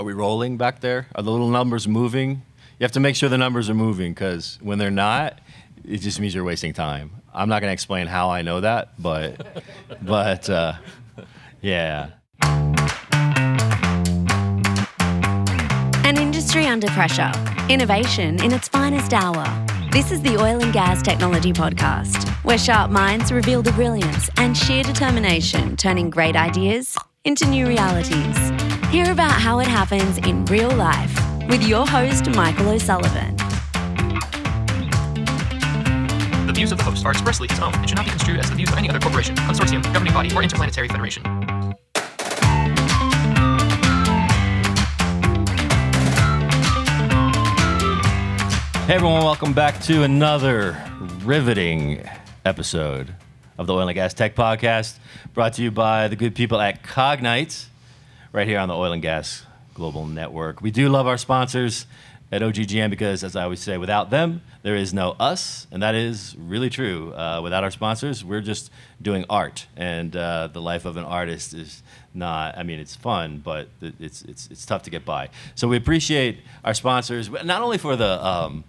Are we rolling back there? Are the little numbers moving? You have to make sure the numbers are moving because when they're not, it just means you're wasting time. I'm not going to explain how I know that, but, but uh, yeah. An industry under pressure. Innovation in its finest hour. This is the Oil and Gas Technology Podcast, where sharp minds reveal the brilliance and sheer determination turning great ideas into new realities. Hear about how it happens in real life with your host, Michael O'Sullivan. The views of the host are expressly his own and should not be construed as the views of any other corporation, consortium, governing body, or interplanetary federation. Hey everyone, welcome back to another riveting episode of the Oil and Gas Tech Podcast, brought to you by the good people at Cognite, right here on the Oil and Gas Global Network. We do love our sponsors at OGGN because, as I always say, without them, there is no us, and that is really true. Uh, without our sponsors, we're just doing art, and uh, the life of an artist is not. I mean, it's fun, but it's it's it's tough to get by. So we appreciate our sponsors, not only for the um,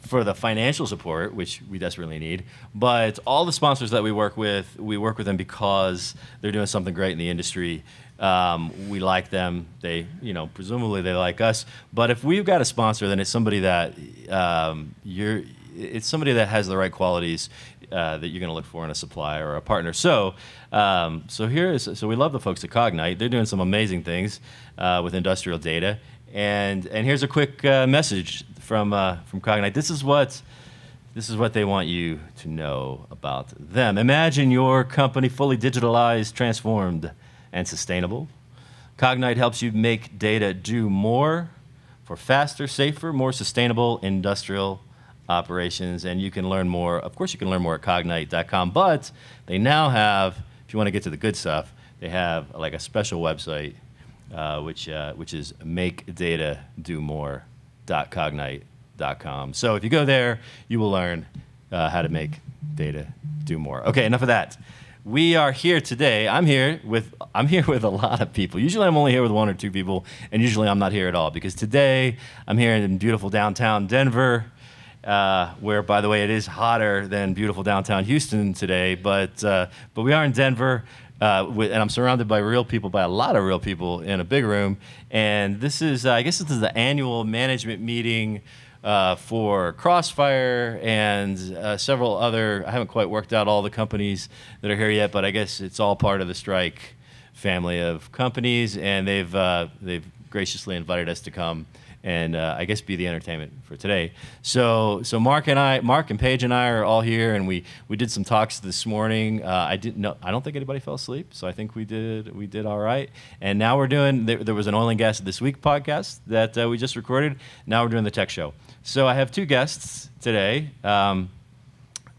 for the financial support, which we desperately need, but all the sponsors that we work with, we work with them because they're doing something great in the industry. Um, we like them. They, you know, presumably they like us. But if we've got a sponsor, then it's somebody that um, you're. It's somebody that has the right qualities uh, that you're going to look for in a supplier or a partner. So, um, so here is. So we love the folks at Cognite. They're doing some amazing things uh, with industrial data. And and here's a quick uh, message from uh, from Cognite. This is what this is what they want you to know about them. Imagine your company fully digitalized, transformed, and sustainable. Cognite helps you make data do more for faster, safer, more sustainable industrial operations. And you can learn more. Of course, you can learn more at cognite.com. But they now have, if you want to get to the good stuff, they have like a special website, uh, which uh, which is makedatadomore.cognite.com. So if you go there, you will learn uh, how to make data do more. Okay, enough of that. We are here today. I'm here with I'm here with a lot of people. Usually I'm only here with one or two people, and usually I'm not here at all because today I'm here in beautiful downtown Denver, uh, where by the way it is hotter than beautiful downtown Houston today. But uh, but we are in Denver. Uh, with, and I'm surrounded by real people, by a lot of real people in a big room. And this is, uh, I guess, this is the annual management meeting uh, for Crossfire and uh, several other. I haven't quite worked out all the companies that are here yet, but I guess it's all part of the Strike family of companies, and they've uh, they've graciously invited us to come and uh, I guess be the entertainment for today. So so Mark and I, Mark and Paige and I are all here, and we we did some talks this morning. Uh, I didn't know. I don't think anybody fell asleep, so I think we did we did all right. And now we're doing. There, there was an oil and gas this week podcast that uh, we just recorded. Now we're doing the tech show. So I have two guests today. Um,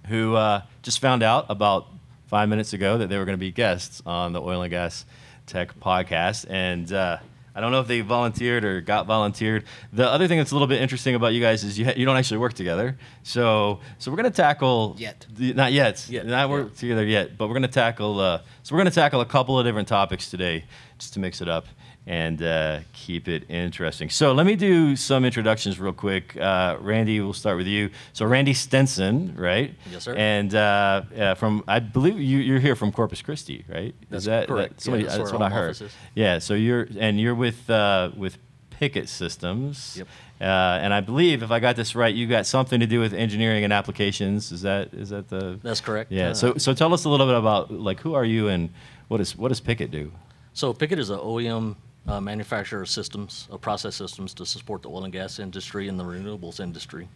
who uh, just found out about five minutes ago that they were going to be guests on the Oil and Gas Tech podcast. And uh, I don't know if they volunteered or got volunteered. The other thing that's a little bit interesting about you guys is you, ha- you don't actually work together. So, so we're going to tackle Yet. the- not yet, Yet, not work together yet. But we're going to tackle. Uh, so we're going to tackle a couple of different topics today, just to mix it up and uh, keep it interesting. So let me do some introductions real quick. Uh, Randy, we'll start with you. So Randy Stenson, right? Yes, sir. And uh, uh, from I believe you, you're here from Corpus Christi, right? That's Is that correct. That, somebody, Yeah, that's that's what I heard. office is. Yeah. So you're and you're with uh, with Picket Systems. Yep. Uh, and I believe, if I got this right, you got something to do with engineering and applications. Is that is that the? That's correct. Yeah. Uh, so so tell us a little bit about like who are you and what is what does Picket do? So Pickett is an OEM uh, manufacturer of systems, of process systems to support the oil and gas industry and the renewables industry.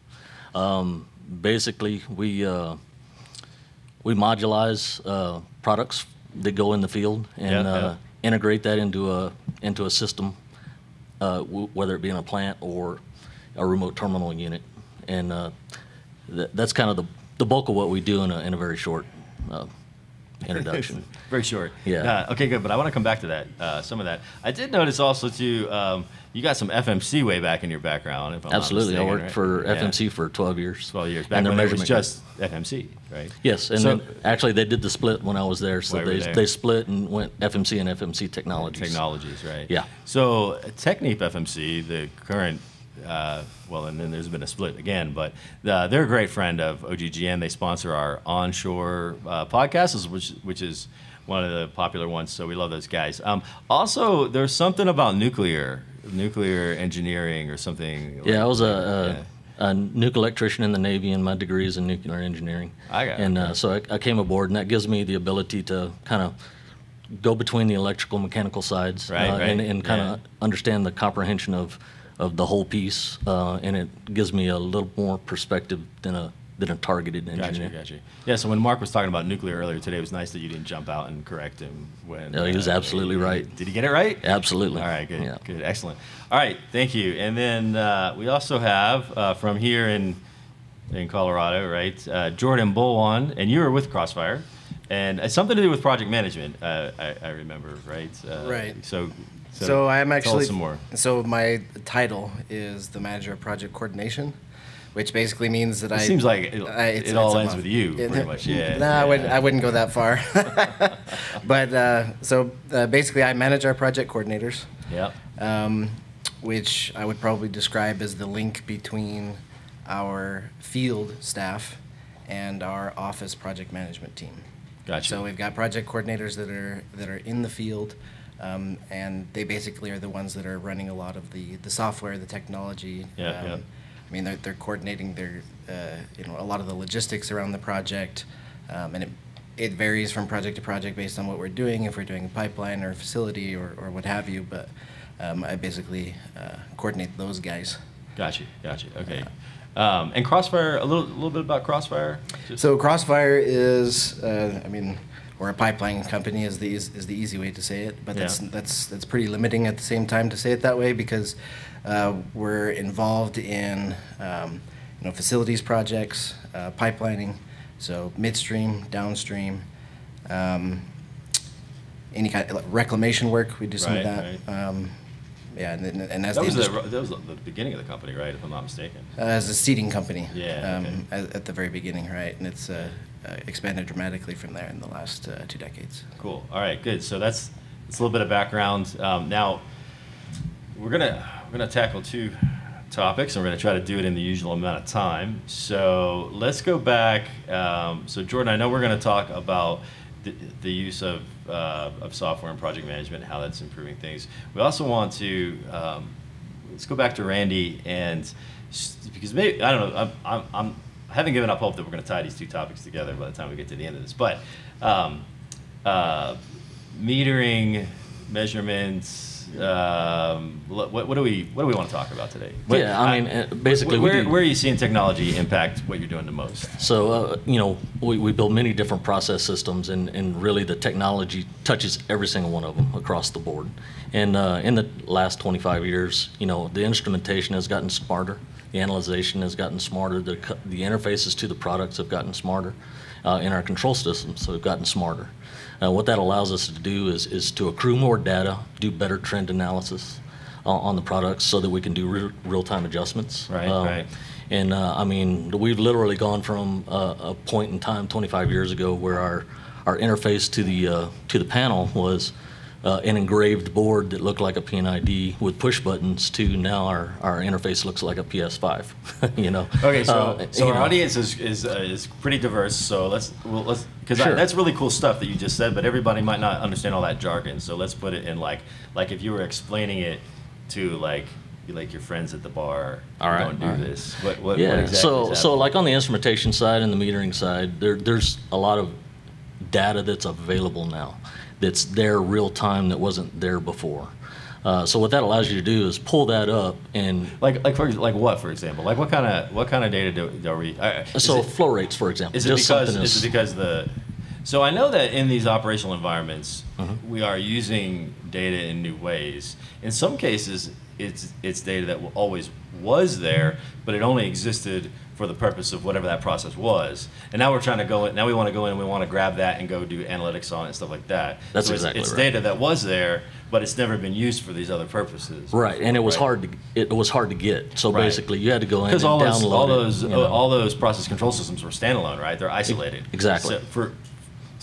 Um, basically, we uh, we modulize uh, products that go in the field and Yeah, uh, integrate that into a into a system, uh, w- whether it be in a plant or a remote terminal unit, and uh, th- that's kind of the the bulk of what we do in a in a very short uh, introduction. Very short. Yeah. Uh, okay, good. But I want to come back to that. Uh, some of that. I did notice also too. Um, you got some FMC way back in your background. If I'm not Absolutely, I worked right? for Yeah. FMC for 12 years. 12 years back And their it was measurement just FMC, right? Yes, and So- then actually they did the split when I was there. So While you were they, there. they split and went FMC and FMC Technologies. Technologies, right? Yeah. So Technip FMC, the current, uh, well, and then there's been a split again, but uh, they're a great friend of OGGN. They sponsor our onshore uh, podcast, which which is one of the popular ones. So we love those guys. Um, also, there's something about nuclear, nuclear engineering or something. Yeah, I was a, Yeah. a, a nuclear electrician in the Navy, and my degree is in nuclear engineering. I got And uh, so I, I came aboard, and that gives me the ability to kind of go between the electrical mechanical sides Right, uh, right, and, and kind of yeah. understand the comprehension of, of the whole piece. Uh, and it gives me a little more perspective than a than a targeted engineer. Gotcha, gotcha. Yeah, so when Mark was talking about nuclear earlier today, it was nice that you didn't jump out and correct him when. No, he was absolutely right. Did he get it right? Absolutely. All right, good, Yeah. good, excellent. All right, thank you. And then uh, we also have uh, from here in in Colorado, right, uh, Jordan Bulwan, and you were with Crossfire, and it's something to do with project management. Uh, I, I remember, right? Uh, Right. So, so, So I'm tell actually us some more. So my title is the manager of project coordination, which basically means that It I. seems like it, I- it's- it all ends with you, It- pretty much. Yeah. Nah, I wouldn't. I wouldn't go that far. but uh, so uh, basically, I manage our project coordinators, Yep. um, which I would probably describe as the link between our field staff and our office project management team. Gotcha. So we've got project coordinators that are that are in the field, um, and they basically are the ones that are running a lot of the the software, the technology. Yeah, um, yeah. I mean, they're, they're coordinating their uh, you know a lot of the logistics around the project, um, and it it varies from project to project based on what we're doing. If we're doing a pipeline or a facility or, or what have you, but um, I basically uh, coordinate those guys. Gotcha, gotcha. Okay. Um, and Crossfire, a little, little bit about Crossfire. Just- So Crossfire is, uh, I mean, we're a pipeline company is the is the easy way to say it, but that's Yeah. that's that's pretty limiting at the same time to say it that way because uh, we're involved in um, you know facilities projects, uh, pipelining, so midstream, downstream, um, any kind of reclamation work. We do some Right, of that. Um, yeah, and, and as that the was, the, industry- that was the beginning of the company, right? If I'm not mistaken. uh, as a seeding company. Yeah, Um, okay. at, at the very beginning, right, and it's uh, uh, expanded dramatically from there in the last uh, two decades. Cool. All right. Good. So that's that's a little bit of background. Um, now we're gonna we're gonna tackle two topics, and we're gonna try to do it in the usual amount of time. So let's go back. Um, so Jordan, I know we're gonna talk about the, the use of uh, of software and project management, how that's improving things. We also want to um, let's go back to Randy and because maybe I don't know. I'm, I'm, I'm I haven't given up hope that we're going to tie these two topics together by the time we get to the end of this. But um, uh, metering, measurements. Um, what, what do we what do we want to talk about today? What- Yeah, I mean, uh, basically, we where, where are you seeing technology impact what you're doing the most? So, uh, you know, we, we build many different process systems, and, and really the technology touches every single one of them across the board. And uh, in the last 25 years, you know, the instrumentation has gotten smarter, the analyzation has gotten smarter, the, co- the interfaces to the products have gotten smarter, uh, and our control systems have gotten smarter. Uh, what that allows us to do is, is to accrue more data, do better trend analysis on, on the products so that we can do real, real-time adjustments. Right, Um, right. and uh, I mean, we've literally gone from uh, a point in time 25 years ago where our, our interface to the uh, to the panel was uh, an engraved board that looked like a P&ID with push buttons to now our, our interface looks like a PS5. you know. Okay, so Uh, so our know. audience is is, uh, is pretty diverse. So let's well, let's because Sure. that's really cool stuff that you just said, but everybody might not understand all that jargon. So let's put it in like like if you were explaining it to like like your friends at the bar. All right, Don't do right. this. What what, Yeah. what exactly so so like on the instrumentation side and the metering side, there there's a lot of data that's available now, that's there real time that wasn't there before. Uh, so what that allows you to do is pull that up and like like for like what for example? Like what kind of what kind of data do, do we? Uh, so it- flow rates, for example. Is it just because something is it because the So I know that in these operational environments, Mm-hmm. we are using data in new ways. In some cases, it's it's data that always was there, but it only existed for the purpose of whatever that process was. And now we're trying to go in. Now we want to go in and we want to grab that and go do analytics on it and stuff like that. That's so it's, exactly it's right. data that was there, but it's never been used for these other purposes. Right, and it was Right. hard to it was hard to get. So Right. basically, you had to go in and all download those, all it, those, you know. all those process control systems were standalone, right? They're isolated. exactly. So, for,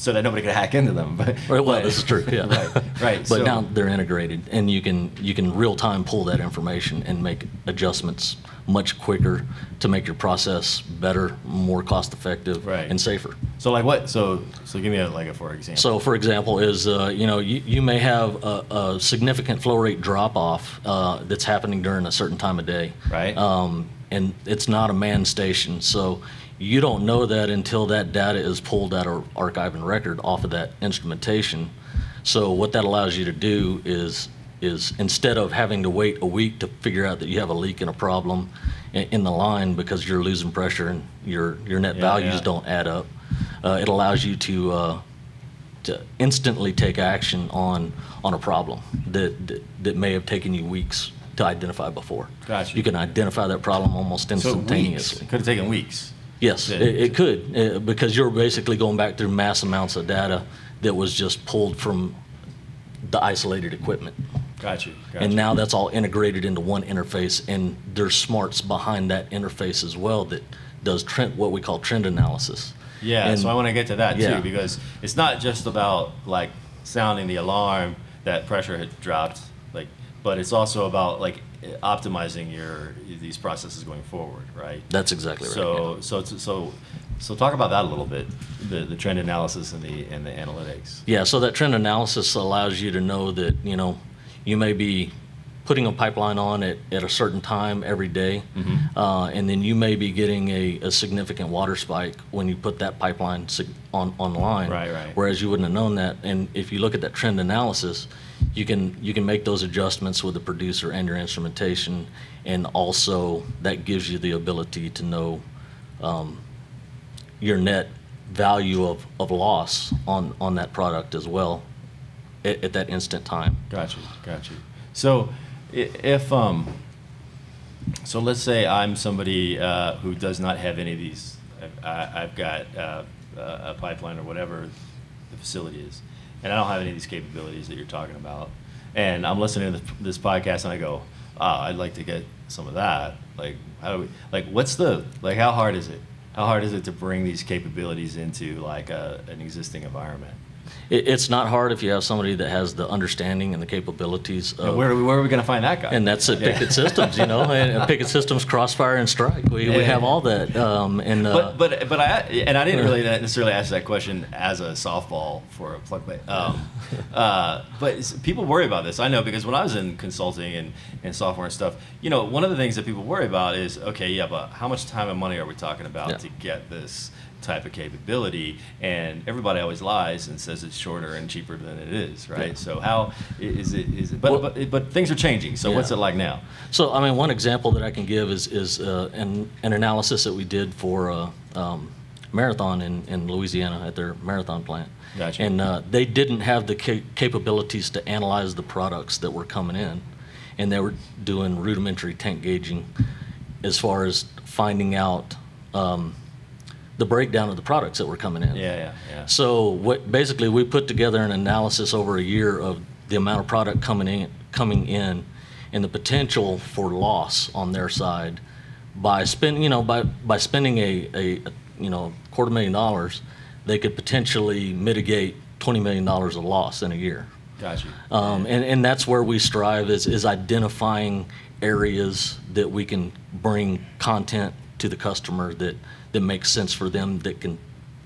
so that nobody could hack into them. But, Right, well, but- this is true. Yeah. right, right. But so, now they're integrated, and you can you can real time pull that information and make adjustments much quicker to make your process better, more cost effective, Right. and safer. so like what? So, so give me a, like a for example. So, for example, is uh, you know you, you may have a, a significant flow rate drop off uh, that's happening during a certain time of day, Right. Um, and it's not a manned station, so you don't know that until that data is pulled out of archive and record off of that instrumentation. So, what that allows you to do is is instead of having to wait a week to figure out that you have a leak and a problem in, in the line because you're losing pressure and your your net Yeah, values yeah. don't add up, uh, it allows you to uh, to instantly take action on on a problem that, that that may have taken you weeks to identify before. Gotcha. You can identify that problem almost so weeks. instantaneously. Could have taken weeks. Yes, it, it could uh, because you're basically going back through mass amounts of data that was just pulled from the isolated equipment. Got you. Got And you. now that's all integrated into one interface, and there's smarts behind that interface as well that does trend, what we call trend analysis. Yeah, And- so I want to get to that Yeah. too because it's not just about like sounding the alarm that pressure had dropped, like, but it's also about like optimizing your these processes going forward, right? That's exactly right. yeah. So so it's- so so talk about that a little bit, the the trend analysis and the and the analytics. Yeah, so that trend analysis allows you to know that, you know, you may be putting a pipeline on at, at a certain time every day, Mm-hmm. uh, and then you may be getting a, a significant water spike when you put that pipeline on online. Right, right. Whereas you wouldn't have known that. And if you look at that trend analysis, you can you can make those adjustments with the producer and your instrumentation, and also that gives you the ability to know um, your net value of, of loss on, on that product as well at, at that instant time. Got you, got you. So, if um, so let's say I'm somebody uh, who does not have any of these. I've, I've got uh, a pipeline or whatever the facility is, and I don't have any of these capabilities that you're talking about. And I'm listening to this podcast, and I go, "Ah, I'd like to get some of that." Like, how do we? Like, what's the like? How hard is it? How hard is it to bring these capabilities into like a, an existing environment? It, it's not hard if you have somebody that has the understanding and the capabilities of, where, where are we going to find that guy? and that's at Yeah. Picket Systems, you know, and and Picket Systems, Crossfire, and Strike. We, Yeah. we have all that. Um, and uh, But but but I and I didn't really necessarily ask that question as a softball for a plug play. Um, uh, but people worry about this. I know because when I was in consulting and, and software and stuff, you know, one of the things that people worry about is okay, yeah, but how much time and money are we talking about Yeah. to get this type of capability? And everybody always lies and says it's shorter and cheaper than it is, right? Yeah. So how is it is it? But Well- but, but things are changing. So what's it like now? So, I mean, one example that I can give is, is uh, an, an analysis that we did for uh, um, Marathon in, in Louisiana at their Marathon plant. Gotcha. And uh, they didn't have the ca- capabilities to analyze the products that were coming in. And they were doing rudimentary tank gauging as far as finding out um, the breakdown of the products that were coming in. Yeah, yeah, yeah. So what basically we put together an analysis over a year of the amount of product coming in, coming in, and the potential for loss on their side by spending, you know, by by spending a, a you know quarter million dollars, they could potentially mitigate twenty million dollars of loss in a year. Got you. Um, and, and that's where we strive is, is identifying areas that we can bring content to the customer that, that makes sense for them that can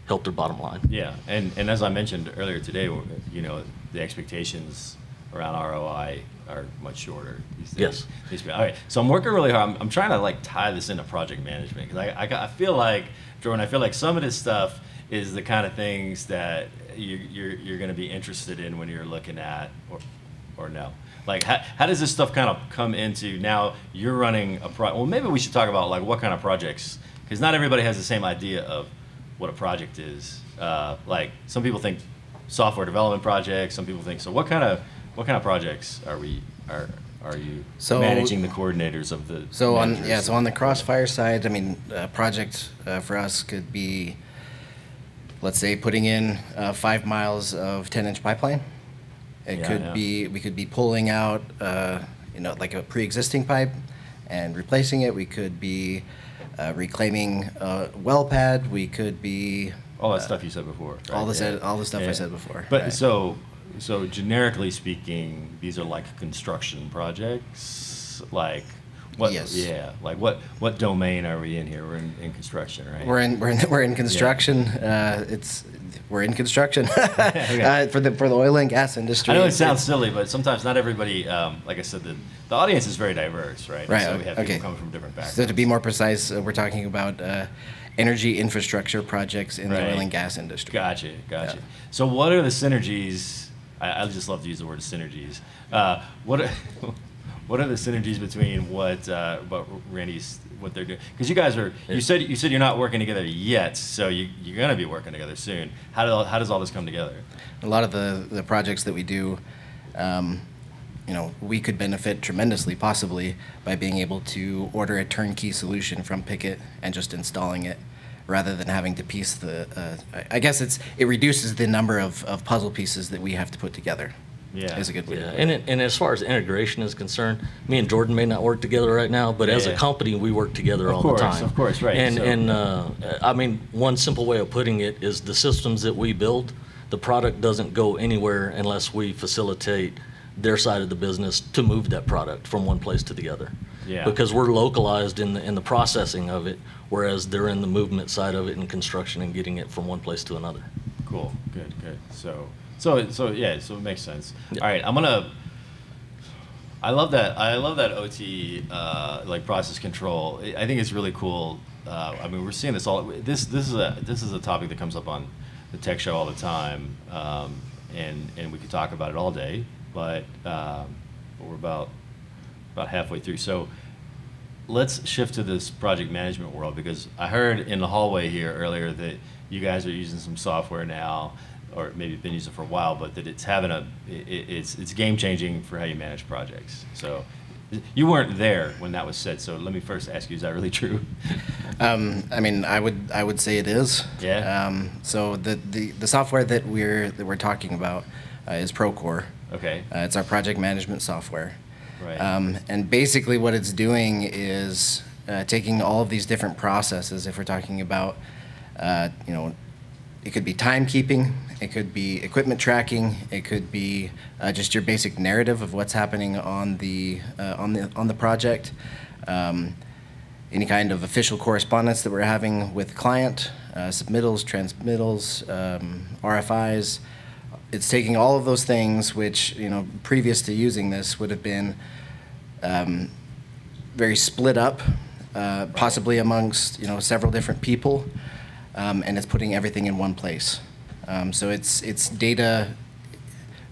help their bottom line. Yeah, and, and as I mentioned earlier today, you know, the expectations around ROI are much shorter these days. Yes. All right, so I'm working really hard. I'm, I'm trying to like tie this into project management because I, I, I feel like, Jordan, I feel like some of this stuff is the kind of things that you, you're, you're going to be interested in when you're looking at, or, or no. Like, how, how does this stuff kind of come into now you're running a pro? Well, maybe we should talk about like what kind of projects, because not everybody has the same idea of what a project is. Uh, like some people think software development projects. Some people think so. What kind of what kind of projects are we are are you So- managing the coordinators of the So on, yeah, so on the Crossfire side, I mean, a project uh, for us could be, let's say, putting in uh, five miles of 10-inch pipeline. It Yeah, could yeah. be, we could be pulling out, uh, you know, like a pre-existing pipe and replacing it. We could be uh, reclaiming a well pad. We could be. all that uh, stuff you said before. all right? the said- all the stuff I said before, But right. so so generically speaking, these are like construction projects. Like what? Yes. Yeah. Like what? What domain are we in here? We're in, in construction, right? We're in we're in, we're in construction. Uh, it's we're in construction uh, for the for the oil and gas industry. I know it sounds silly, but sometimes not everybody. Um, like I said, the, the audience is very diverse, right? Right, So we have okay. people coming from different backgrounds. So to be more precise, uh, we're talking about uh, energy infrastructure projects in the oil and gas industry. Gotcha, gotcha. Yeah. So, what are the synergies? I, I just love to use the word synergies. Uh, what are, what are the synergies between what uh, what Randy's what they're doing? Because you guys are you said you said you're not working together yet, so you you're gonna be working together soon. How do how does all this come together? A lot of the, the projects that we do, um, you know, we could benefit tremendously, possibly, by being able to order a turnkey solution from Pickett and just installing it, rather than having to piece the. Uh, I guess it's it reduces the number of, of puzzle pieces that we have to put together. Yeah. is a good way. Yeah, to and, it, and as far as integration is concerned, me and Jordan may not work together right now, but as Yeah. a company, we work together Of all course, the time. of course, right, And so- and uh, I mean, one simple way of putting it is the systems that we build, the product doesn't go anywhere unless we facilitate their side of the business to move that product from one place to the other. Yeah. Because we're localized in the in the processing of it, whereas they're in the movement side of it and construction and getting it from one place to another. Cool. Good. Good. So so so yeah. So it makes sense. Yeah. All right. I'm gonna. I love that. I love that OT uh, like process control. I I think it's really cool. Uh, I mean, we're seeing this all. This this is a this is a topic that comes up on the tech show all the time, um, and and we could talk about it all day. But um, we're about about halfway through. So let's shift to this project management world because I heard in the hallway here earlier that you guys are using some software now, or maybe been using it for a while, but that it's having a it, it's it's game changing for how you manage projects. So you weren't there when that was said. So let me first ask you: Is that really true? Um, I mean, I would I would say it is. Yeah? Um, so the, the the software that we're that we're talking about uh, is Procore. Okay. Uh, it's our project management software. Right. Um, and basically, what it's doing is uh, taking all of these different processes. If we're talking about, uh, you know, it could be timekeeping, it could be equipment tracking, it could be uh, just your basic narrative of what's happening on the uh, on the on the project. Um, any kind of official correspondence that we're having with client, uh, submittals, transmittals, um, RFIs. It's taking all of those things, which you know, previous to using this, would have been um, very split up, uh, possibly amongst you know several different people, um, and it's putting everything in one place. Um, so it's it's data.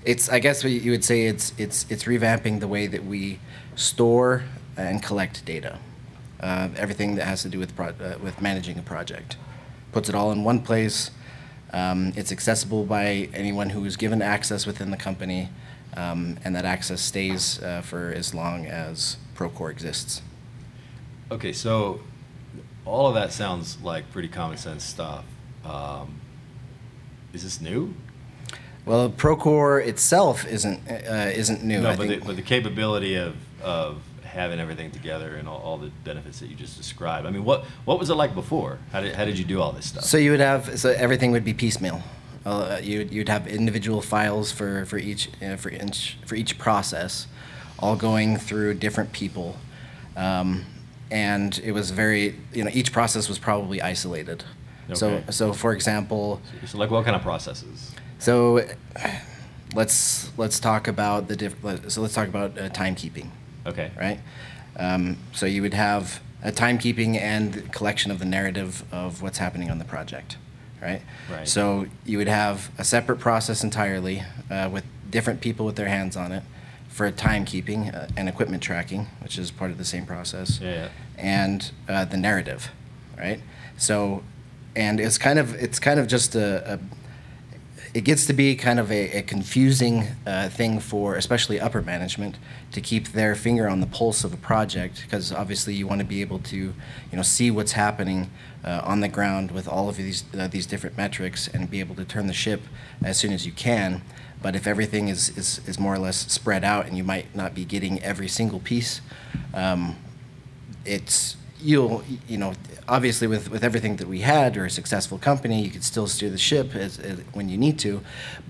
It's I guess you would say it's it's it's revamping the way that we store and collect data. Uh, everything that has to do with pro- uh, with managing a project, puts it all in one place. Um, it's accessible by anyone who is given access within the company, um, and that access stays uh, for as long as Procore exists. Okay, so all of that sounds like pretty common sense stuff. Um, is this new? Well, Procore itself isn't uh, isn't new. No, I but the, but the capability of, of having everything together and all, all the benefits that you just described. I mean, what what was it like before? How did, how did you do all this stuff? So you would have so everything would be piecemeal. Uh, you'd you'd have individual files for for each uh, for each for each process, all going through different people, um, and it was very you know each process was probably isolated. So Okay. so for example, so like what kind of processes? so let's let's talk about the diff- so let's talk about uh, timekeeping. Okay. right? Um, so you would have a timekeeping and collection of the narrative of what's happening on the project, right? Right. So you would have a separate process entirely uh, with different people with their hands on it for timekeeping uh, and equipment tracking, which is part of the same process, Yeah, yeah. and uh, the narrative, right? So and it's kind of it's kind of just a, a it gets to be kind of a, a confusing uh, thing for especially upper management to keep their finger on the pulse of a project because obviously you want to be able to you know see what's happening uh, on the ground with all of these uh, these different metrics and be able to turn the ship as soon as you can but if everything is, is, is more or less spread out and you might not be getting every single piece um, it's you'll you know obviously with with everything that we had or a successful company you could still steer the ship as, as when you need to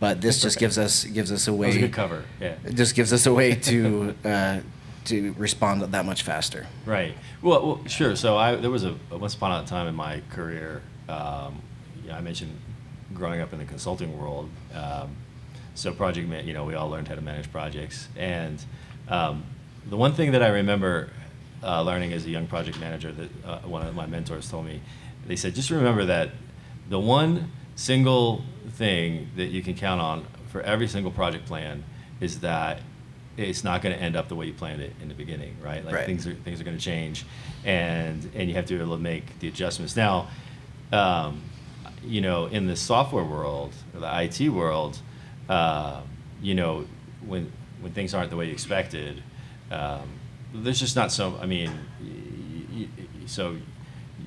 but this just gives us gives us a That was a way good cover. Yeah. it just gives us a way to uh, to respond that much faster Right. Well, well, sure. So I there was a once upon a time in my career. Um, yeah, I mentioned growing up in the consulting world. Um, so project, man, you know, we all learned how to manage projects, and um, the one thing that I remember uh, learning as a young project manager that uh, one of my mentors told me, they said, just remember that the one single thing that you can count on for every single project plan is that it's not going to end up the way you planned it in the beginning, right? Like Right. things are things are going to change, and and you have to be able to make the adjustments. Now, um, you know, in the software world or the IT world, uh, you know, when when things aren't the way you expected, um, there's just not so. I mean, y- y- so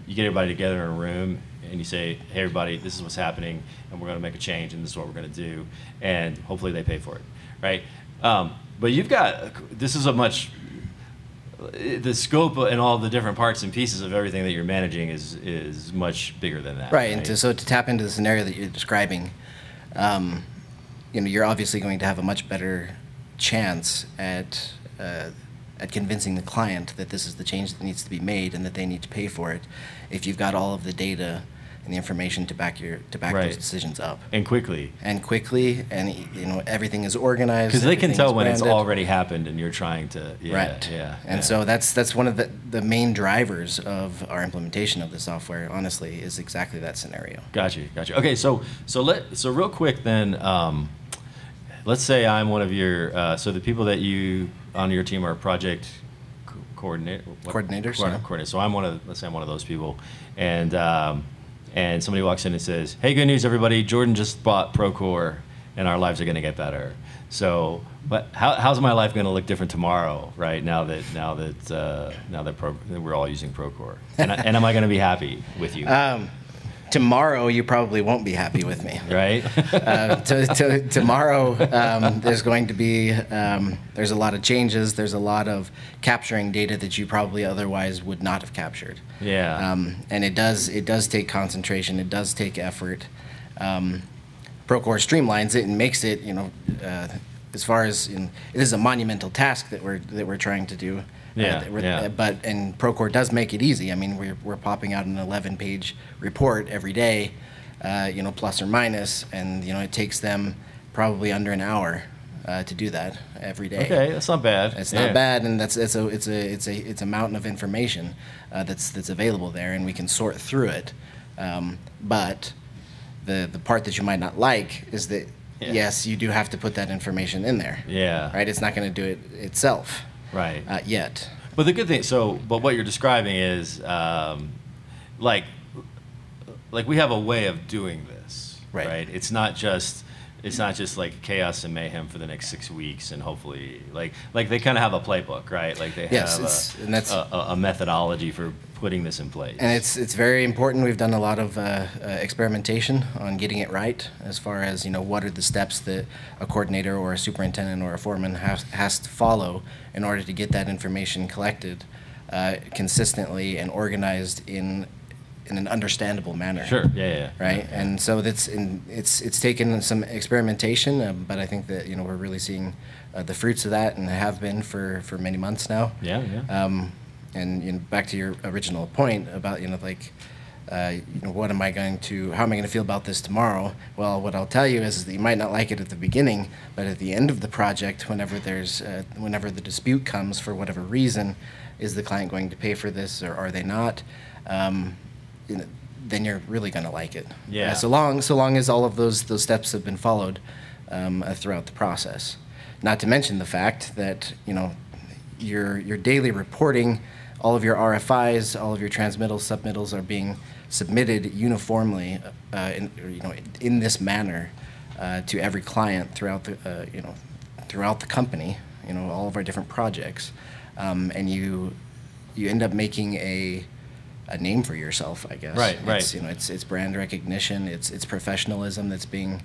you get everybody together in a room and you say, "Hey, everybody, this is what's happening, and we're going to make a change, and this is what we're going to do," and hopefully they pay for it, right? Um, but you've got this is a much the scope and all the different parts and pieces of everything that you're managing is is much bigger than that. right and to, so to tap into the scenario that you're describing um, you know you're obviously going to have a much better chance at uh, at convincing the client that this is the change that needs to be made and that they need to pay for it if you've got all of the data and the information to back your to back Right. those decisions up and quickly and quickly and you know everything is organized because they can tell when it's already happened and you're trying to yeah right yeah and yeah. so that's that's one of the the main drivers of our implementation of the software honestly is exactly that scenario Got you, got you. Okay, so so let so real quick then. Um, let's say I'm one of your uh, so the people that you on your team are project co- Coordinators, coordin- yeah. coordinators. So I'm one of let's say I'm one of those people, and um, and somebody walks in and says, "Hey, good news, everybody! Jordan just bought Procore, and our lives are going to get better." So, but how, how's my life going to look different tomorrow? Right now that now that uh, now that, Pro, that we're all using Procore, and, I, and am I going to be happy with you? um, tomorrow you probably won't be happy with me. Right? uh, to, to, tomorrow um, there's going to be um, there's a lot of changes. There's a lot of capturing data that you probably otherwise would not have captured. Yeah. um, and it does it does take concentration. It does take effort. Um, procore streamlines it and makes it you know uh, as far as in, it is a monumental task that we're that we're trying to do Yeah, that we're- yeah. but and Procore does make it easy. I mean, we're, we're popping out an 11 page report every day, uh, you know, plus or minus, and you know, it takes them probably under an hour uh, to do that every day. Okay, that's not bad. It's Yeah. not bad, and that's it's a it's a it's a it's a mountain of information uh, that's that's available there, and we can sort through it. Um, but the the part that you might not like is that Yeah. yes, you do have to put that information in there. Yeah. Right. It's not going to do it itself Right. uh, yet. But the good thing, so, but what you're describing is, um, like, like we have a way of doing this, Right. It's not just, it's not just like chaos and mayhem for the next six weeks, and hopefully, like, like they kind of have a playbook, right? Like they Yes, have a, and that's- a- a methodology for putting this in place. And it's it's very important. We've done a lot of uh, uh, experimentation on getting it right, as far as you know, what are the steps that a coordinator or a superintendent or a foreman has has to follow in order to get that information collected uh, consistently and organized in in an understandable manner. sure. Yeah. Yeah. Right, and so that's in, it's it's taken some experimentation, uh, but I think that you know we're really seeing uh, the fruits of that, and have been for for many months now. Yeah. Yeah. Um, and you know, back to your original point about you know like, uh, you know, what am I going to? How am I going to feel about this tomorrow? Well, what I'll tell you is, that you might not like it at the beginning, but at the end of the project, whenever there's uh, whenever the dispute comes for whatever reason, is the client going to pay for this or are they not? Um, you know, then you're really going to like it. Yeah. So long, so long as all of those those steps have been followed um, uh, throughout the process. Not to mention the fact that you know your your daily reporting all of your RFIs, all of your transmittals, submittals are being submitted uniformly, uh, in, you know, in this manner uh, to every client throughout the, uh, you know, throughout the company, you know, all of our different projects, um, and you, you end up making a, a name for yourself, I guess. Right, It's, right. You know, it's it's brand recognition, it's it's professionalism that's being,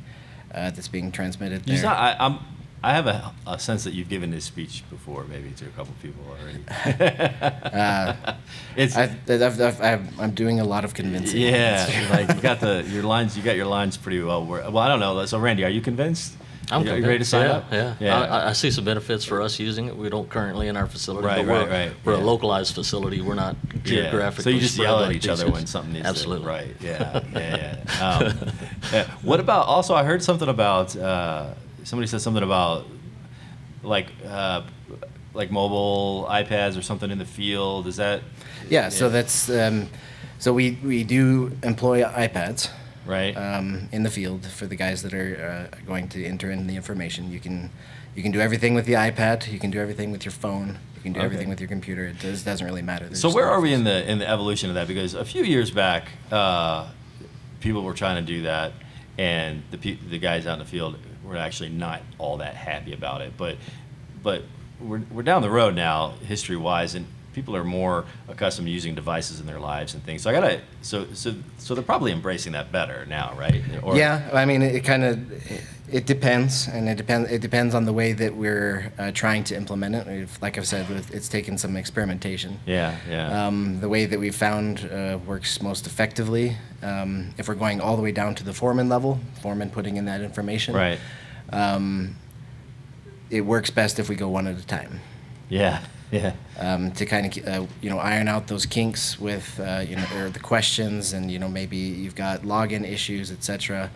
uh, that's being transmitted You there. I, I'm, I have a, a sense that you've given this speech before, maybe to a couple people already. it's I've, I've, I've, I've, I'm doing a lot of convincing. yeah, like you got the your lines. You got your lines pretty well. Well, I don't know. So, Randy, are you convinced? I'm you ready to sign yeah, up? Yeah, Yeah. I, I- I see some benefits for us using it. We don't currently in our facility, Right, but we're, right, right, we're yeah. a localized facility. We're not geographically. So you just yell at each these other guys. when something needs Absolutely. to right. Yeah, yeah, yeah. Um, yeah. What about also? I heard something about uh, somebody said something about like uh, like mobile iPads or something in the field. Is that Yeah, so that's um, so we we do employ iPads right? um, in the field for the guys that are uh, going to enter in the information. You can you can do everything with the iPad. You can do everything with your phone. You can do Okay. everything with your computer. It does, doesn't really matter. They're So where are we in the in the evolution of that? Because a few years back, uh, people were trying to do that, and the pe- the guys out in the field were actually not all that happy about it. But but we're we're down the road now, history wise, and people are more accustomed to using devices in their lives and things. So I gotta so so so they're probably embracing that better now, right? Or- yeah, I mean, it, kind of it depends, and it depends. It depends on the way that we're uh, trying to implement it. We've, like I've said, with- it's taken some experimentation. Yeah, yeah. Um, the way that we've found uh, works most effectively, um, if we're going all the way down to the foreman level, foreman putting in that information, right. Um, it works best if we go one at a time. Yeah. Yeah. um, to kind of uh, you know iron out those kinks with uh, you know or the questions and you know maybe you've got login issues etc.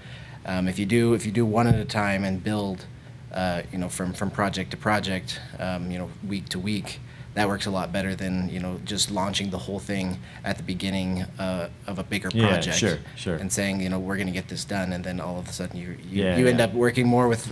Um, if you do if you do one at a time and build uh, you know from from project to project um, you know week to week that works a lot better than you know just launching the whole thing at the beginning uh, of a bigger Yeah, project sure, sure. and saying you know we're going to get this done and then all of a sudden you you, Yeah, you end yeah. up working more with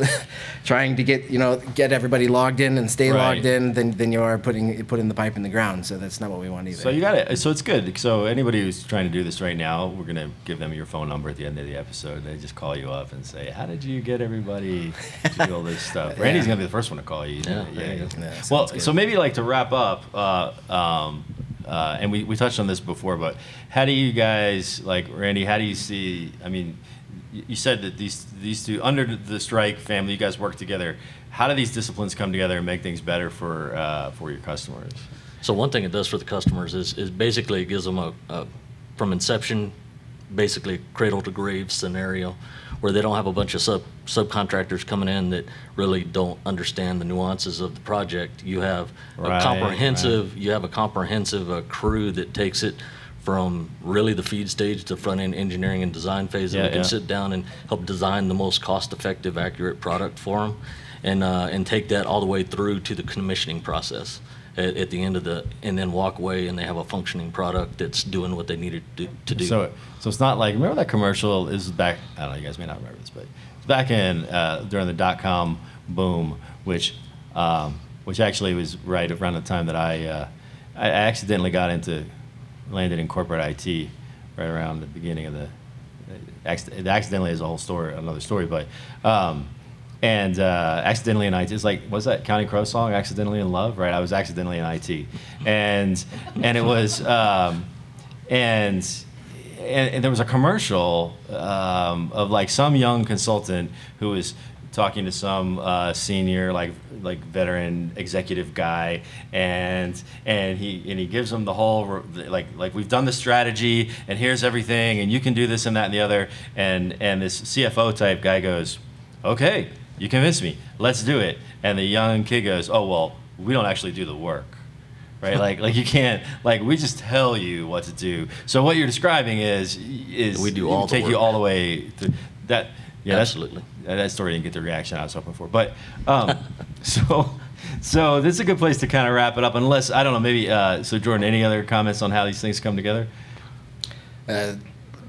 trying to get you know get everybody logged in and stay Right. logged in than, than you are putting putting the pipe in the ground. So that's not what we want either. So you got it. So it's good. So anybody who's trying to do this right now, we're gonna give them your phone number at the end of the episode. They just call you up and say, "How did you get everybody to do all this stuff?" Randy's gonna be the first one to call you. Yeah, there you go. Yeah, well, so maybe like to wrap up, uh, um, uh, and we, we touched on this before, but how do you guys like Randy? How do you see? I mean, you said that these these two under the strike family, you guys work together. How do these disciplines come together and make things better for uh, for your customers? So one thing it does for the customers is, is basically it gives them a, a from inception, basically cradle to grave scenario, where they don't have a bunch of sub subcontractors coming in that really don't understand the nuances of the project. You have Right, a comprehensive you have a comprehensive uh, crew that takes it from really the feed stage to front end engineering and design phase, Yeah, and we can yeah. sit down and help design the most cost effective, accurate product for them, and uh, and take that all the way through to the commissioning process at, at the end of the, and then walk away and they have a functioning product that's doing what they needed to, to do. So, so it's not like remember that commercial? Is back. I don't know. You guys may not remember this, but it's back in uh, during the dot com boom, which um, which actually was right around the time that I uh, I accidentally got into landed in corporate IT right around the beginning of the. accidentally is a whole story, another story, but. Um, and uh, accidentally in IT, it's like what's that Counting Crows song? Accidentally in love, right? I was accidentally in IT, and and it was um, and, and and there was a commercial um, of like some young consultant who was talking to some uh, senior like like veteran executive guy and and he and he gives him the whole like like we've done the strategy and here's everything and you can do this and that and the other and and this CFO type guy goes okay you convinced me let's do it and the young kid goes oh well we don't actually do the work right? Like, like you can't, like we just tell you what to do. So what you're describing is, is We do all the take you all the way to that. Yeah, Absolutely. That, that story didn't get the reaction I was hoping for, but um, so. So this is a good place to kind of wrap it up, unless I don't know, maybe. Uh, so Jordan, any other comments on how these things come together? uh,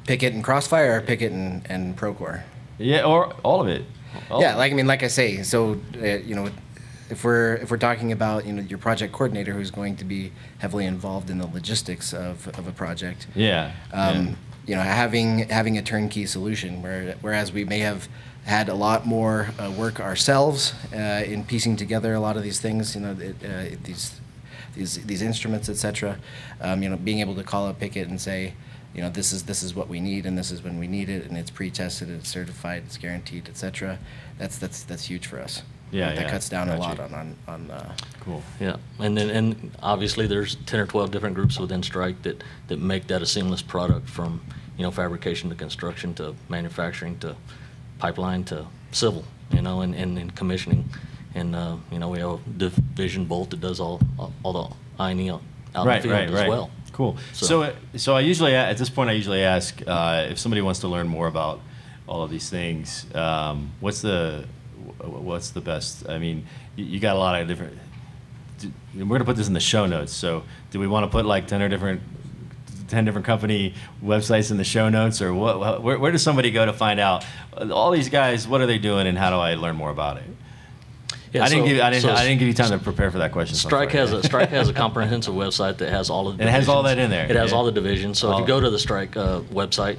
Picket and Crossfire or Picket and, and Procore? Yeah, or all of it. All yeah, like I mean, like I say, so uh, you know, if we're if we're talking about you know your project coordinator who's going to be heavily involved in the logistics of, of a project, Yeah. um, yeah. you know having having a turnkey solution where whereas we may have had a lot more uh, work ourselves uh, in piecing together a lot of these things you know it, uh, these these these instruments etc um, you know being able to call up Pickett and say you know this is this is what we need and this is when we need it and it's pre-tested it's certified it's guaranteed etc that's that's that's huge for us Yeah, that yeah, cuts down a lot you. on on, on uh, Cool. Yeah, and then, and obviously there's ten or twelve different groups within Strike that, that make that a seamless product from, you know, fabrication to construction to manufacturing to pipeline to civil, you know, and, and, and commissioning. And, uh, you know, we have a division bolt that does all, all the I and E out in the field right, as right. well. Cool. So, So- so I usually at this point I usually ask uh, if somebody wants to learn more about all of these things. Um, what's the what's the best? I mean, you, you got a lot of different. We're gonna put this in the show notes. So, do we want to put like ten or different? 10 different company websites in the show notes or what where, where does somebody go to find out all these guys what are they doing and how do i learn more about it Yeah, I didn't so- give I didn't, so I didn't give you time to prepare for that question. so I'm Strike sorry. has a Strike has a comprehensive website that has all of the it has all that in there, It has yeah. all the divisions. So All- if you go to the Strike uh, website,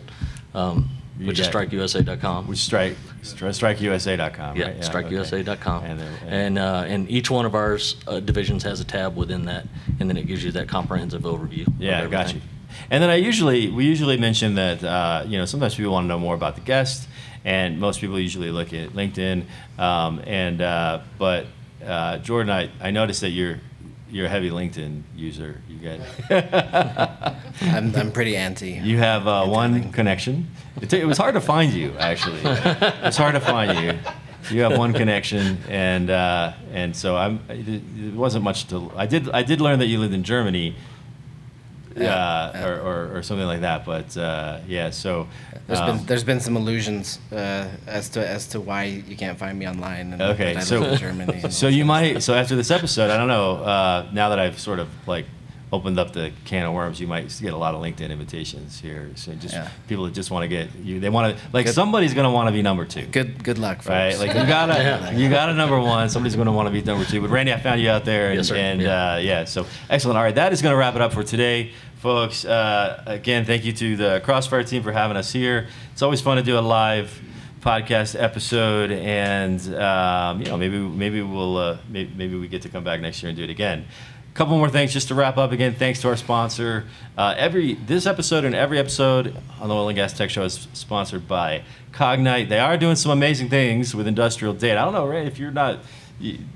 um, You which is got- strikeusa.com, Which strike stri- strikeusa.com. Yeah, right? strikeusa.com. And, then- And, uh, and each one of our uh, divisions has a tab within that, and then it gives you that comprehensive overview. of Yeah, got everything. you. And then I usually we usually mention that uh, you know sometimes people want to know more about the guest, and most people usually look at LinkedIn. Um, and uh, but uh, Jordan, I, I noticed that you're you're a heavy LinkedIn user. You get I'm, I'm pretty anti you have uh, one connection. It, t- it was hard to find you actually. it's hard to find you. You have one connection, and uh, and so I'm. It, it wasn't much to. I did I did learn that you lived in Germany. Yeah, uh, yeah. Or, or, or something like that, but uh, yeah. So There's um, been there's been some illusions uh, as to as to why you can't find me online. And Okay, so Germany. and so you might so after this episode, I don't know. Uh, now that I've sort of like opened up the can of worms, you might get a lot of LinkedIn invitations here. So just Yeah. people that just want to get you. They want to like Good. somebody's going to want to be number two. Good good luck, folks. Right, like you gotta, you got a number one. Somebody's going to want to be number two. But Randy, I found you out there, and, Yes, sir. and Yeah. Uh, yeah, so excellent. All right, that is going to wrap it up for today, folks. Uh, again, thank you to the Crossfire team for having us here. It's always fun to do a live podcast episode, and um, you know maybe maybe we'll uh, maybe, maybe we get to come back next year and do it again. Couple more things just to wrap up. Again, thanks to our sponsor. Uh, every this episode and every episode on the Oil and Gas Tech Show is sponsored by Cognite. They are doing some amazing things with industrial data. I don't know, Ray, if you're not,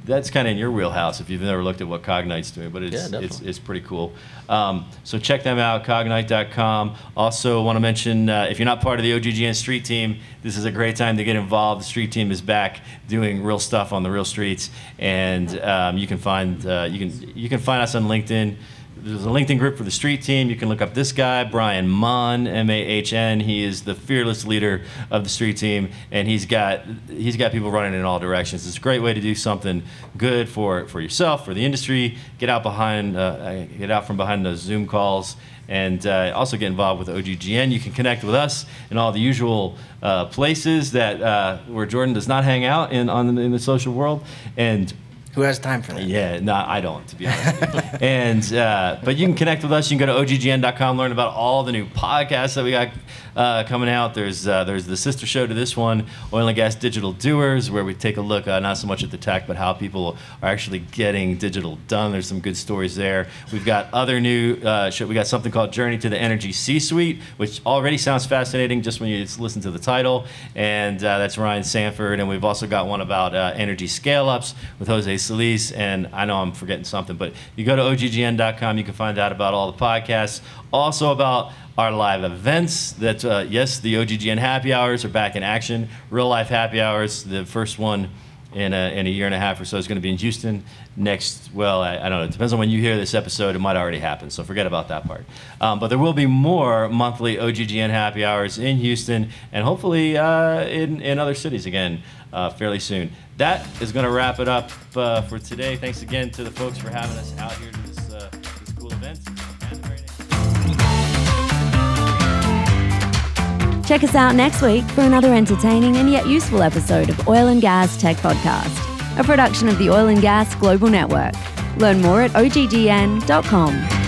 that's kind of in your wheelhouse if you've never looked at what Cognite's doing, but it's Yeah, it's, it's pretty cool. Um, so check them out, cognite.com. Also, want to mention uh, if you're not part of the OGGN street team, this is a great time to get involved. The street team is back doing real stuff on the real streets, and um, you can find uh, you can you can find us on LinkedIn. There's a LinkedIn group for the street team. You can look up this guy, Brian Mahn, M-A-H-N. He is the fearless leader of the street team, and he's got he's got people running in all directions. It's a great way to do something good for for yourself, for the industry. Get out behind, uh, get out from behind those Zoom calls, and uh, also get involved with OGGN. You can connect with us in all the usual uh, places that uh, where Jordan does not hang out in on in the social world, and Who has time for that? yeah, no, I don't, to be honest. and uh, but you can connect with us. You can go to oggn.com, learn about all the new podcasts that we got uh, coming out. There's uh, there's the sister show to this one, Oil and Gas Digital Doers, where we take a look uh, not so much at the tech, but how people are actually getting digital done. There's some good stories there. We've got other new uh. We got something called Journey to the Energy C-Suite, which already sounds fascinating just when you listen to the title. And uh, that's Ryan Sanford. And we've also got one about energy scale-ups with Jose Solis. And I know I'm forgetting something, but you go to oggn.com, you can find out about all the podcasts. Also about our live events. That uh, yes, the OGGN happy hours are back in action. Real life happy hours. The first one in a, in a year and a half or so is going to be in Houston next. Well, I, I don't know. It depends on when you hear this episode. It might already happen, so forget about that part. Um, but there will be more monthly OGGN happy hours in Houston and hopefully uh, in in other cities again uh, fairly soon. That is going to wrap it up uh, for today. Thanks again to the folks for having us out here to this uh, this cool event. Check us out next week for another entertaining and yet useful episode of Oil and Gas Tech Podcast. a production of the Oil and Gas Global Network. Learn more at oggn.com.